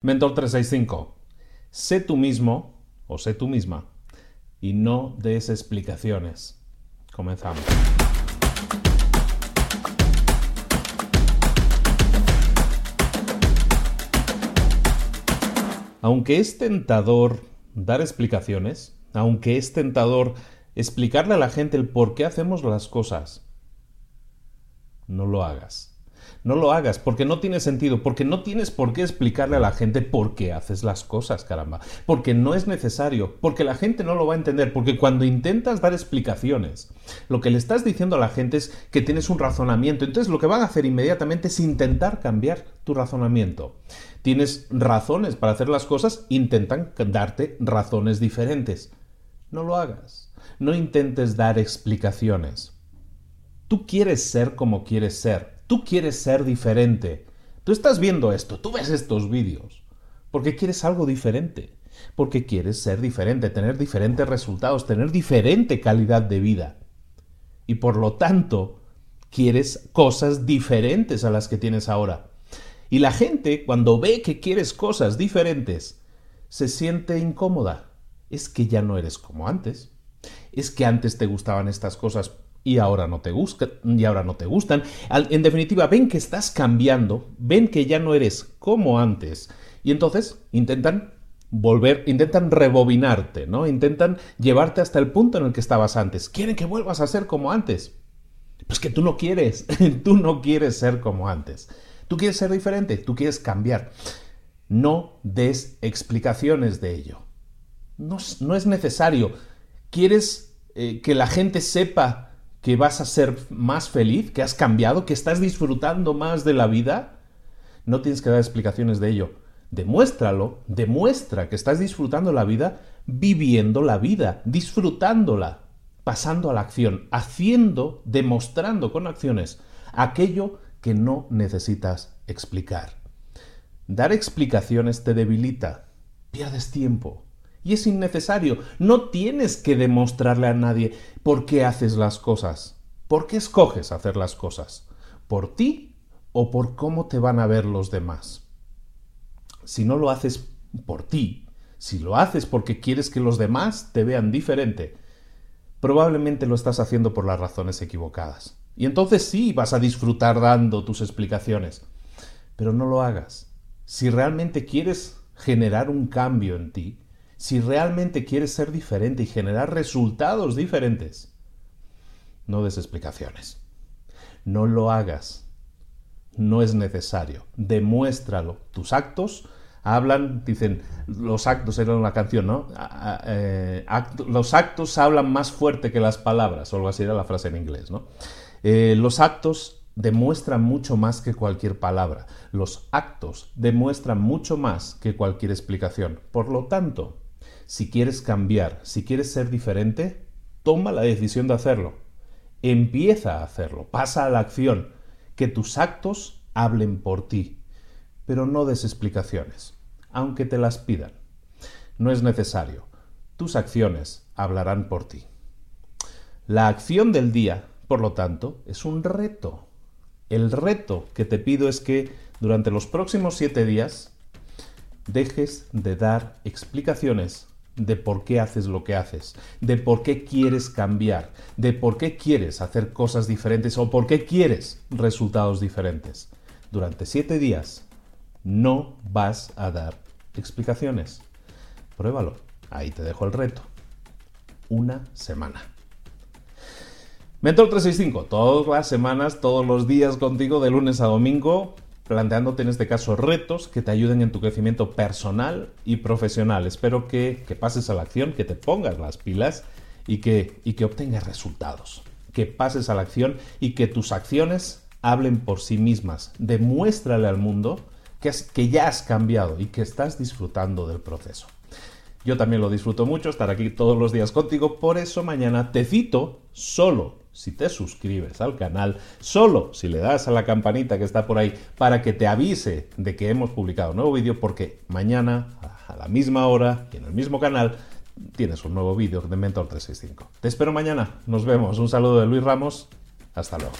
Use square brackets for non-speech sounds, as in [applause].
Mentor 365. Sé tú mismo o sé tú misma y no des explicaciones. Comenzamos. Aunque es tentador dar explicaciones, aunque es tentador explicarle a la gente el por qué hacemos las cosas, no lo hagas. No lo hagas porque no tiene sentido, porque no tienes por qué explicarle a la gente por qué haces las cosas, caramba. Porque no es necesario, porque la gente no lo va a entender, porque cuando intentas dar explicaciones, lo que le estás diciendo a la gente es que tienes un razonamiento. Entonces lo que van a hacer inmediatamente es intentar cambiar tu razonamiento. Tienes razones para hacer las cosas, intentan darte razones diferentes. No lo hagas. No intentes dar explicaciones. Tú quieres ser como quieres ser. Tú quieres ser diferente. Tú estás viendo esto, tú ves estos vídeos, porque quieres algo diferente, porque quieres ser diferente, tener diferentes resultados, tener diferente calidad de vida. Y por lo tanto, quieres cosas diferentes a las que tienes ahora. Y la gente, cuando ve que quieres cosas diferentes, se siente incómoda. Es que ya no eres como antes. Es que antes te gustaban estas cosas y ahora no te gustan, y ahora no te gustan. En definitiva, ven que estás cambiando, ven que ya no eres como antes y entonces intentan volver, intentan rebobinarte, ¿no? Intentan llevarte hasta el punto en el que estabas antes. Quieren que vuelvas a ser como antes. Pues que tú no quieres, [laughs] tú no quieres ser como antes. Tú quieres ser diferente, tú quieres cambiar. No des explicaciones de ello. No, no es necesario. ¿Quieres eh, que la gente sepa que vas a ser más feliz, que has cambiado, que estás disfrutando más de la vida, no tienes que dar explicaciones de ello. Demuéstralo, demuestra que estás disfrutando la vida, viviendo la vida, disfrutándola, pasando a la acción, haciendo, demostrando con acciones aquello que no necesitas explicar. Dar explicaciones te debilita, pierdes tiempo, y es innecesario. No tienes que demostrarle a nadie por qué haces las cosas. ¿Por qué escoges hacer las cosas? ¿Por ti o por cómo te van a ver los demás? Si no lo haces por ti, si lo haces porque quieres que los demás te vean diferente, probablemente lo estás haciendo por las razones equivocadas. Y entonces sí vas a disfrutar dando tus explicaciones. Pero no lo hagas. Si realmente quieres generar un cambio en ti, si realmente quieres ser diferente y generar resultados diferentes, no des explicaciones. No lo hagas. No es necesario. Demuéstralo. Tus actos hablan, dicen, los actos, era una canción, ¿no? Eh, los actos hablan más fuerte que las palabras, o algo así era la frase en inglés, ¿no? Eh, los actos demuestran mucho más que cualquier palabra. Los actos demuestran mucho más que cualquier explicación. Por lo tanto, si quieres cambiar, si quieres ser diferente, toma la decisión de hacerlo. Empieza a hacerlo, pasa a la acción, que tus actos hablen por ti, pero no des explicaciones, aunque te las pidan. No es necesario, tus acciones hablarán por ti. La acción del día, por lo tanto, es un reto. El reto que te pido es que durante los próximos siete días dejes de dar explicaciones de por qué haces lo que haces, de por qué quieres cambiar, de por qué quieres hacer cosas diferentes o por qué quieres resultados diferentes. Durante siete días no vas a dar explicaciones. Pruébalo. Ahí te dejo el reto. Una semana. Mentor 365, todas las semanas, todos los días contigo, de lunes a domingo, planteándote en este caso retos que te ayuden en tu crecimiento personal y profesional. Espero que, pases a la acción, que te pongas las pilas y que, y que obtengas resultados. Que pases a la acción y que tus acciones hablen por sí mismas. Demuéstrale al mundo que, que ya has cambiado y que estás disfrutando del proceso. Yo también lo disfruto mucho estar aquí todos los días contigo, por eso mañana te cito solo si te suscribes al canal, solo si le das a la campanita que está por ahí para que te avise de que hemos publicado un nuevo vídeo, porque mañana a la misma hora y en el mismo canal tienes un nuevo vídeo de Mentor 365. Te espero mañana, nos vemos, un saludo de Luis Ramos, hasta luego.